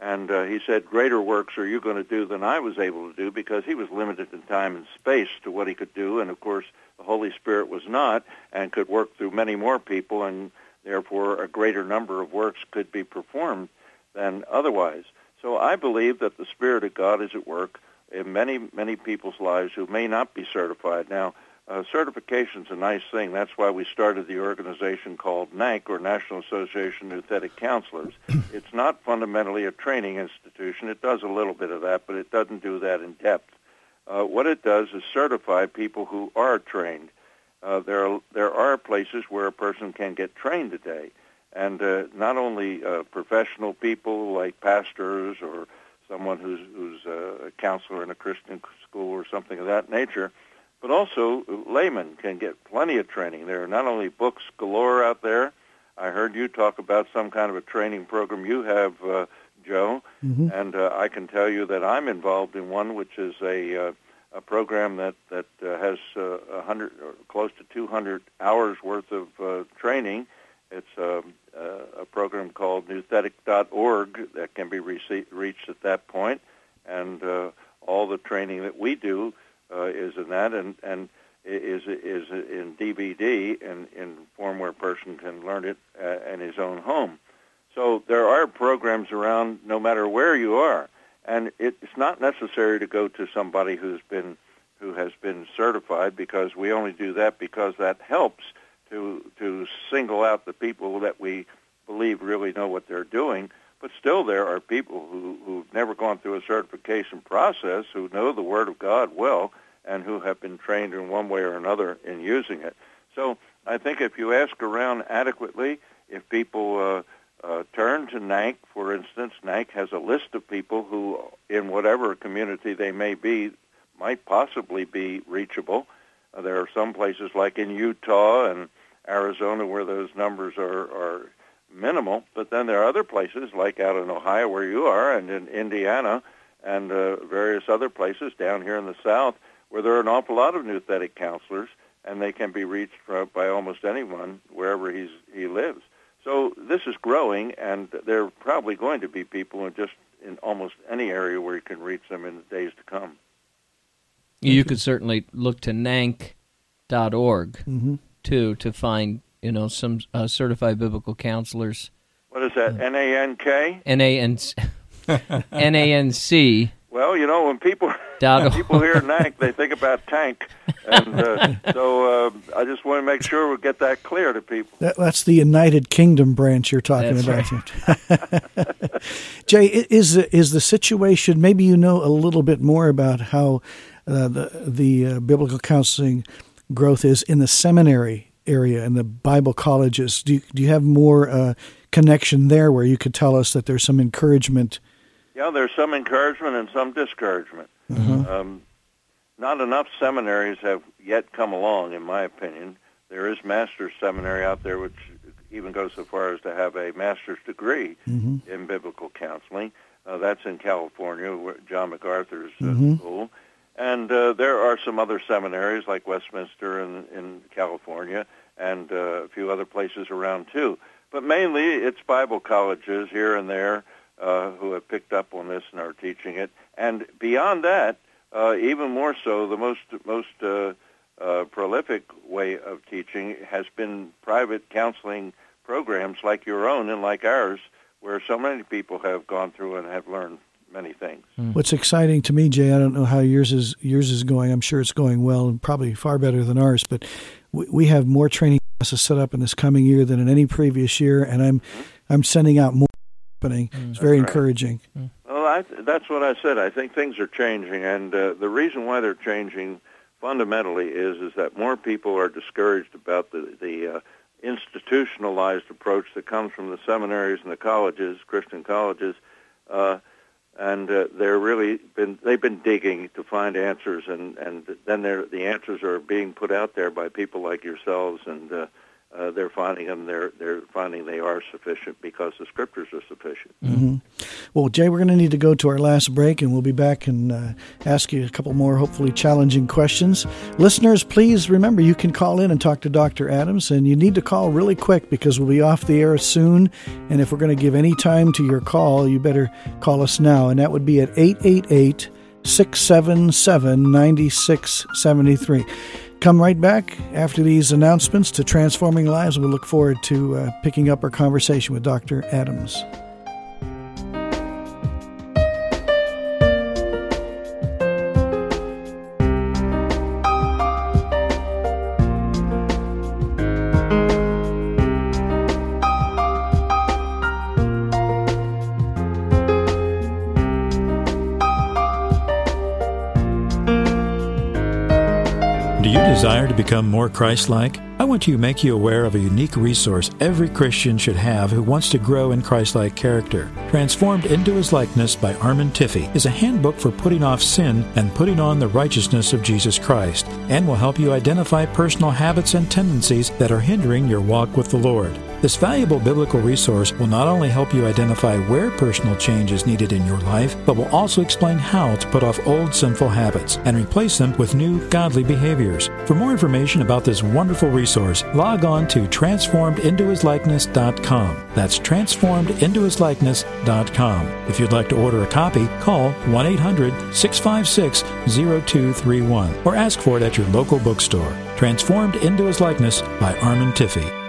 And uh, he said, greater works are you going to do than I was able to do because he was limited in time and space to what he could do. And of course, the Holy Spirit was not and could work through many more people and therefore a greater number of works could be performed than otherwise. So I believe that the Spirit of God is at work in many, many people's lives who may not be certified. Now, uh, certification's a nice thing. That's why we started the organization called NANC, or National Association of Nouthetic Counselors. it's not fundamentally a training institution. It does a little bit of that, but it doesn't do that in depth. Uh, what it does is certify people who are trained. Uh, there, are, there are places where a person can get trained today, and uh, not only uh, professional people like pastors or someone who's, who's a counselor in a Christian school or something of that nature, but also laymen can get plenty of training. There are not only books galore out there. I heard you talk about some kind of a training program you have, uh, Joe, mm-hmm. and uh, I can tell you that I'm involved in one, which is a uh, a program that that uh, has uh, a hundred or close to 200 hours worth of uh, training. It's um, uh, a program called nouthetic.org that can be rece- reached at that point, and uh, all the training that we do uh, is in that, and and is is in DVD in in form where a person can learn it uh, in his own home. So there are programs around no matter where you are, and it's not necessary to go to somebody who's been who has been certified because we only do that because that helps to to single out the people that we believe really know what they're doing. But still, there are people who, who've never gone through a certification process who know the Word of God well and who have been trained in one way or another in using it. So I think if you ask around adequately, if people uh, uh, turn to NANC, for instance, NANC has a list of people who, in whatever community they may be, might possibly be reachable. Uh, there are some places like in Utah and Arizona where those numbers are, are minimal, but then there are other places like out in Ohio where you are and in Indiana and uh, various other places down here in the South where there are an awful lot of nouthetic counselors, and they can be reached by almost anyone wherever he's, he lives. So this is growing, and there are probably going to be people in just in almost any area where you can reach them in the days to come. You could certainly look to nanc.org mm-hmm. Too to find you know some uh, certified biblical counselors. What is that? N A N K. N A N N A N C well, you know, when people people hear NANC, they think about tank, and uh, so uh, I just want to make sure we get that clear to people. That, that's the United Kingdom branch you're talking that's about. Right. Jay, is is the situation? Maybe you know a little bit more about how uh, the the uh, biblical counseling growth is in the seminary area and the Bible colleges. Do you, do you have more uh, connection there where you could tell us that there's some encouragement? Yeah, there's some encouragement and some discouragement. Mm-hmm. Um, not enough seminaries have yet come along, in my opinion. There is master's seminary out there, which even goes so far as to have a master's degree mm-hmm. in biblical counseling. Uh, that's in California, where John MacArthur's uh, mm-hmm. school. And uh, there are some other seminaries like Westminster in, in California and uh, a few other places around too. But mainly it's Bible colleges here and there uh, who have picked up on this and are teaching it. And beyond that, uh, even more so, the most most uh, uh, prolific way of teaching has been private counseling programs like your own and like ours, where so many people have gone through and have learned many things. What's exciting to me, Jay, I don't know how yours is yours is going. I'm sure it's going well and probably far better than ours. But we, we have more training classes set up in this coming year than in any previous year, and I'm I'm sending out more happening. It's very right. encouraging. Well, I, that's what I said. I think things are changing, and uh, the reason why they're changing fundamentally is is that more people are discouraged about the the uh, institutionalized approach that comes from the seminaries and the colleges, Christian colleges, uh, and uh, they're really been they've been digging to find answers, and and then the answers are being put out there by people like yourselves, and uh, uh, they're finding them. They're they're finding they are sufficient because the scriptures are sufficient. hmm Well, Jay, we're going to need to go to our last break, and we'll be back and uh, ask you a couple more, hopefully challenging questions. Listeners, please remember you can call in and talk to Dr. Adams, and you need to call really quick because we'll be off the air soon. And if we're going to give any time to your call, you better call us now, and that would be at 888 677 9673. Come right back after these announcements to Transforming Lives. We'll look forward to uh, picking up our conversation with Dr. Adams. Become more Christ like? I want to make you aware of a unique resource every Christian should have who wants to grow in Christ like character. Transformed into His Likeness by Armand Tiffe is a handbook for putting off sin and putting on the righteousness of Jesus Christ, and will help you identify personal habits and tendencies that are hindering your walk with the Lord. This valuable biblical resource will not only help you identify where personal change is needed in your life, but will also explain how to put off old sinful habits and replace them with new godly behaviors. For more information about this wonderful resource, log on to transformedintohislikeness.com. That's transformedintohislikeness.com. If you'd like to order a copy, call 1 800 656 0231 or ask for it at your local bookstore. Transformed into His Likeness by Armand Tiffe.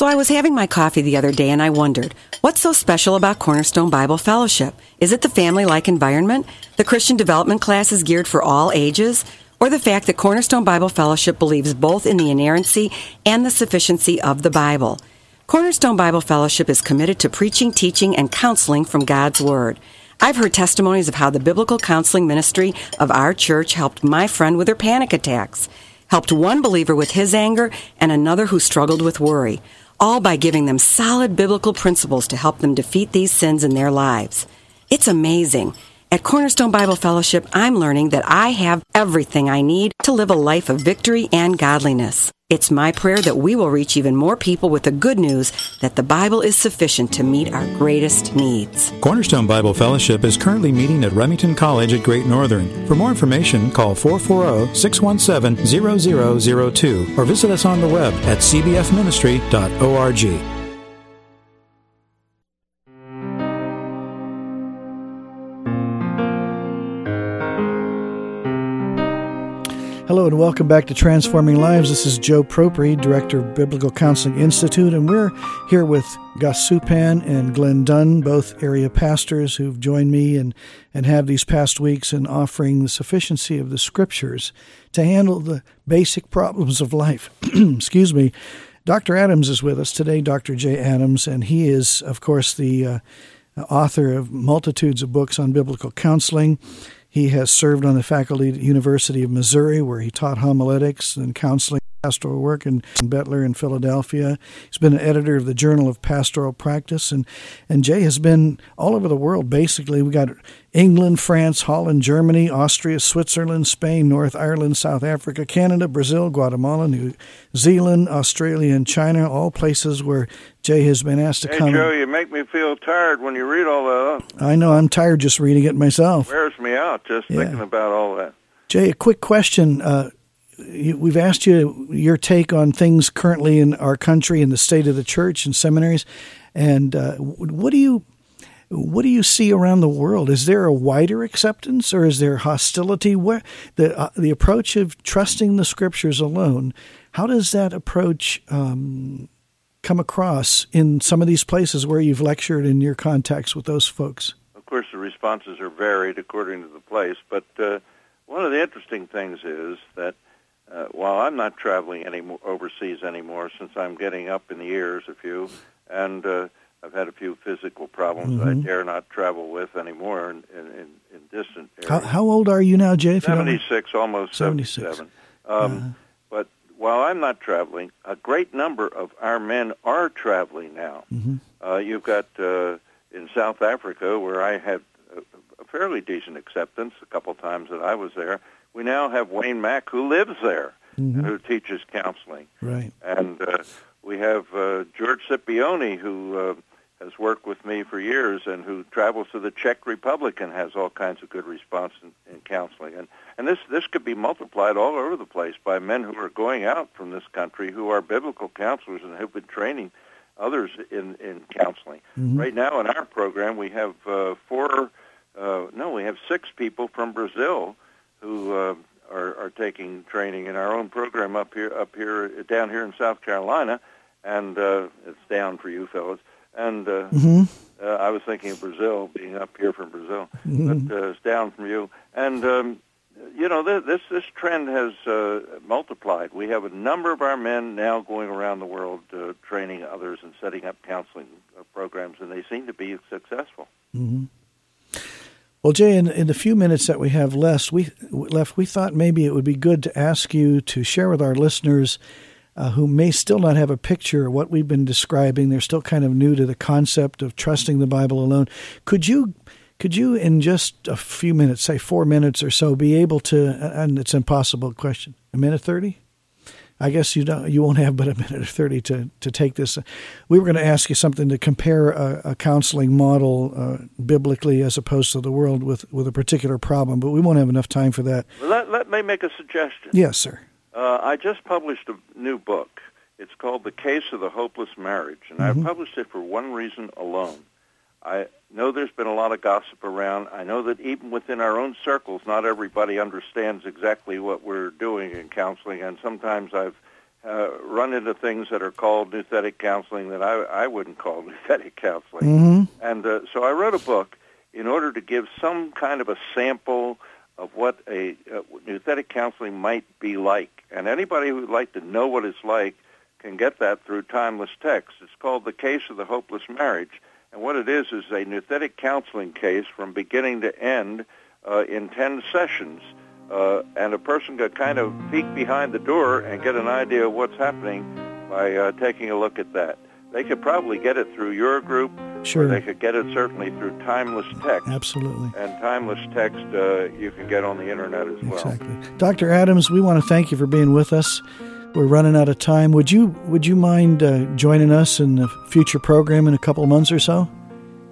So I was having my coffee the other day and I wondered, what's so special about Cornerstone Bible Fellowship? Is it the family like environment? The Christian development class is geared for all ages? Or the fact that Cornerstone Bible Fellowship believes both in the inerrancy and the sufficiency of the Bible? Cornerstone Bible Fellowship is committed to preaching, teaching, and counseling from God's Word. I've heard testimonies of how the biblical counseling ministry of our church helped my friend with her panic attacks, helped one believer with his anger, and another who struggled with worry all by giving them solid biblical principles to help them defeat these sins in their lives. It's amazing. At Cornerstone Bible Fellowship, I'm learning that I have everything I need to live a life of victory and godliness. It's my prayer that we will reach even more people with the good news that the Bible is sufficient to meet our greatest needs. Cornerstone Bible Fellowship is currently meeting at Remington College at Great Northern. For more information, call 440-617-0002 or visit us on the web at cbfministry.org. and welcome back to Transforming Lives. This is Joe Propri, Director of Biblical Counseling Institute, and we're here with Gus Supan and Glenn Dunn, both area pastors who've joined me and, and have these past weeks in offering the sufficiency of the scriptures to handle the basic problems of life. Excuse me. Dr. Adams is with us today, Dr. J. Adams, and he is, of course, the uh, author of multitudes of books on biblical counseling. He has served on the faculty at University of Missouri, where he taught homiletics and counseling pastoral work in Bettler in Philadelphia. He's been an editor of the Journal of Pastoral Practice, and and Jay has been all over the world. Basically, we got England, France, Holland, Germany, Austria, Switzerland, Spain, North Ireland, South Africa, Canada, Brazil, Guatemala, New Zealand, Australia, and China. All places where Jay has been asked to Hey, come. Joe, you make me feel tired when you read all that. I know I'm tired just reading it myself. It wears me out just Yeah. thinking about all that. Jay, a quick question. Uh, we've asked you your take on things currently in our country and the state of the church and seminaries, and uh, what do you what do you see around the world? Is there a wider acceptance, or is there hostility? Where the uh, the approach of trusting the scriptures alone? How does that approach um, come across in some of these places where you've lectured in your contacts with those folks? Of course, the responses are varied according to the place, but uh, one of the interesting things is that uh, while I'm not traveling any overseas anymore, since I'm getting up in the years a few, and uh, I've had a few physical problems mm-hmm. I dare not travel with anymore in, in, in distant areas. How, how, old are you now, Jay? 76, almost 76. 77. Um, uh-huh. But while I'm not traveling, a great number of our men are traveling now. Mm-hmm. Uh, you've got uh, in South Africa, where I had a, a fairly decent acceptance a couple times that I was there, we now have Wayne Mack who lives there mm-hmm. who teaches counseling. Right. And uh, we have uh, George Scipione who uh, has worked with me for years and who travels to the Czech Republic and has all kinds of good response in, in counseling. And and this this could be multiplied all over the place by men who are going out from this country who are biblical counselors and who've been training others in in counseling. Mm-hmm. Right now in our program we have uh, four uh, no we have six people from Brazil who uh, are, are taking training in our own program up here, up here, down here in South Carolina, and uh, it's down for you fellows. And uh, mm-hmm. uh, I was thinking of Brazil, being up here from Brazil, mm-hmm. but uh, it's down from you. And um, you know, this this, this trend has uh, multiplied. We have a number of our men now going around the world uh, training others and setting up counseling uh, programs, and they seem to be successful. Mm-hmm. Well, Jay, in, in the few minutes that we have left, we left, we thought maybe it would be good to ask you to share with our listeners uh, who may still not have a picture of what we've been describing. They're still kind of new to the concept of trusting the Bible alone. Could you, could you, in just a few minutes, say four minutes or so, be able to? And it's an impossible question. A minute thirty? I guess you don't, you won't have but a minute or thirty to to take this. We were going to ask you something to compare a, a counseling model uh, biblically as opposed to the world with with a particular problem, but we won't have enough time for that. Let, let me make a suggestion. Yes, sir. Uh, I just published a new book. It's called The Case of the Hopeless Marriage, and mm-hmm. I published it for one reason alone. I know there's been a lot of gossip around. I know that even within our own circles, not everybody understands exactly what we're doing in counseling, and sometimes I've uh, run into things that are called nouthetic counseling that I, I wouldn't call nouthetic counseling. Mm-hmm. And uh, so I wrote a book in order to give some kind of a sample of what a uh, nouthetic counseling might be like. And anybody who would like to know what it's like can get that through timeless text. It's called The Case of the Hopeless Marriage. And what it is is a nouthetic counseling case from beginning to end uh, in 10 sessions. Uh, and a person could kind of peek behind the door and get an idea of what's happening by uh, taking a look at that. They could probably get it through your group. Sure. they could get it certainly through Timeless Text. Absolutely. And Timeless Text uh, you can get on the internet as well. Exactly. Dr. Adams, we want to thank you for being with us. We're running out of time. Would you would you mind uh, joining us in a future program in a couple of months or so?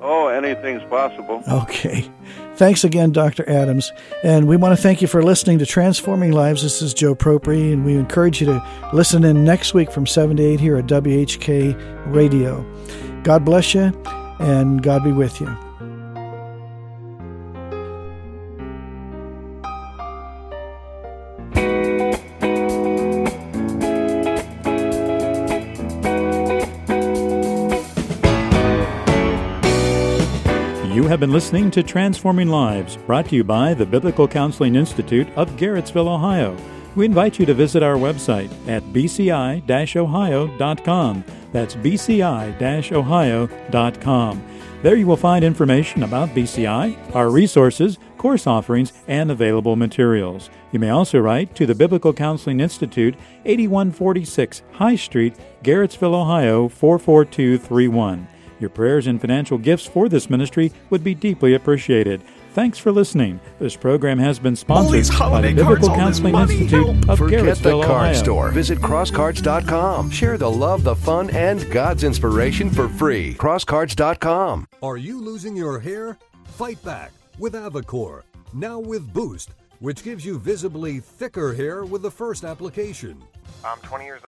Oh, anything's possible. Okay. Thanks again, Dr. Adams. And we want to thank you for listening to Transforming Lives. This is Joe Propri, and we encourage you to listen in next week from 7 to 8 here at WHK Radio. God bless you, and God be with you. Have been listening to Transforming Lives, brought to you by the Biblical Counseling Institute of Garrettsville, Ohio. We invite you to visit our website at bci ohio.com. That's bci ohio.com. There you will find information about BCI, our resources, course offerings, and available materials. You may also write to the Biblical Counseling Institute, 8146 High Street, Garrettsville, Ohio 44231. Your prayers and financial gifts for this ministry would be deeply appreciated. Thanks for listening. This program has been sponsored by the Biblical Counseling Institute of Forget Garrettsville, the card Ohio. store. Visit crosscards.com. Share the love, the fun, and God's inspiration for free. Crosscards.com. Are you losing your hair? Fight back with Avacor. Now with Boost, which gives you visibly thicker hair with the first application. I'm 20 years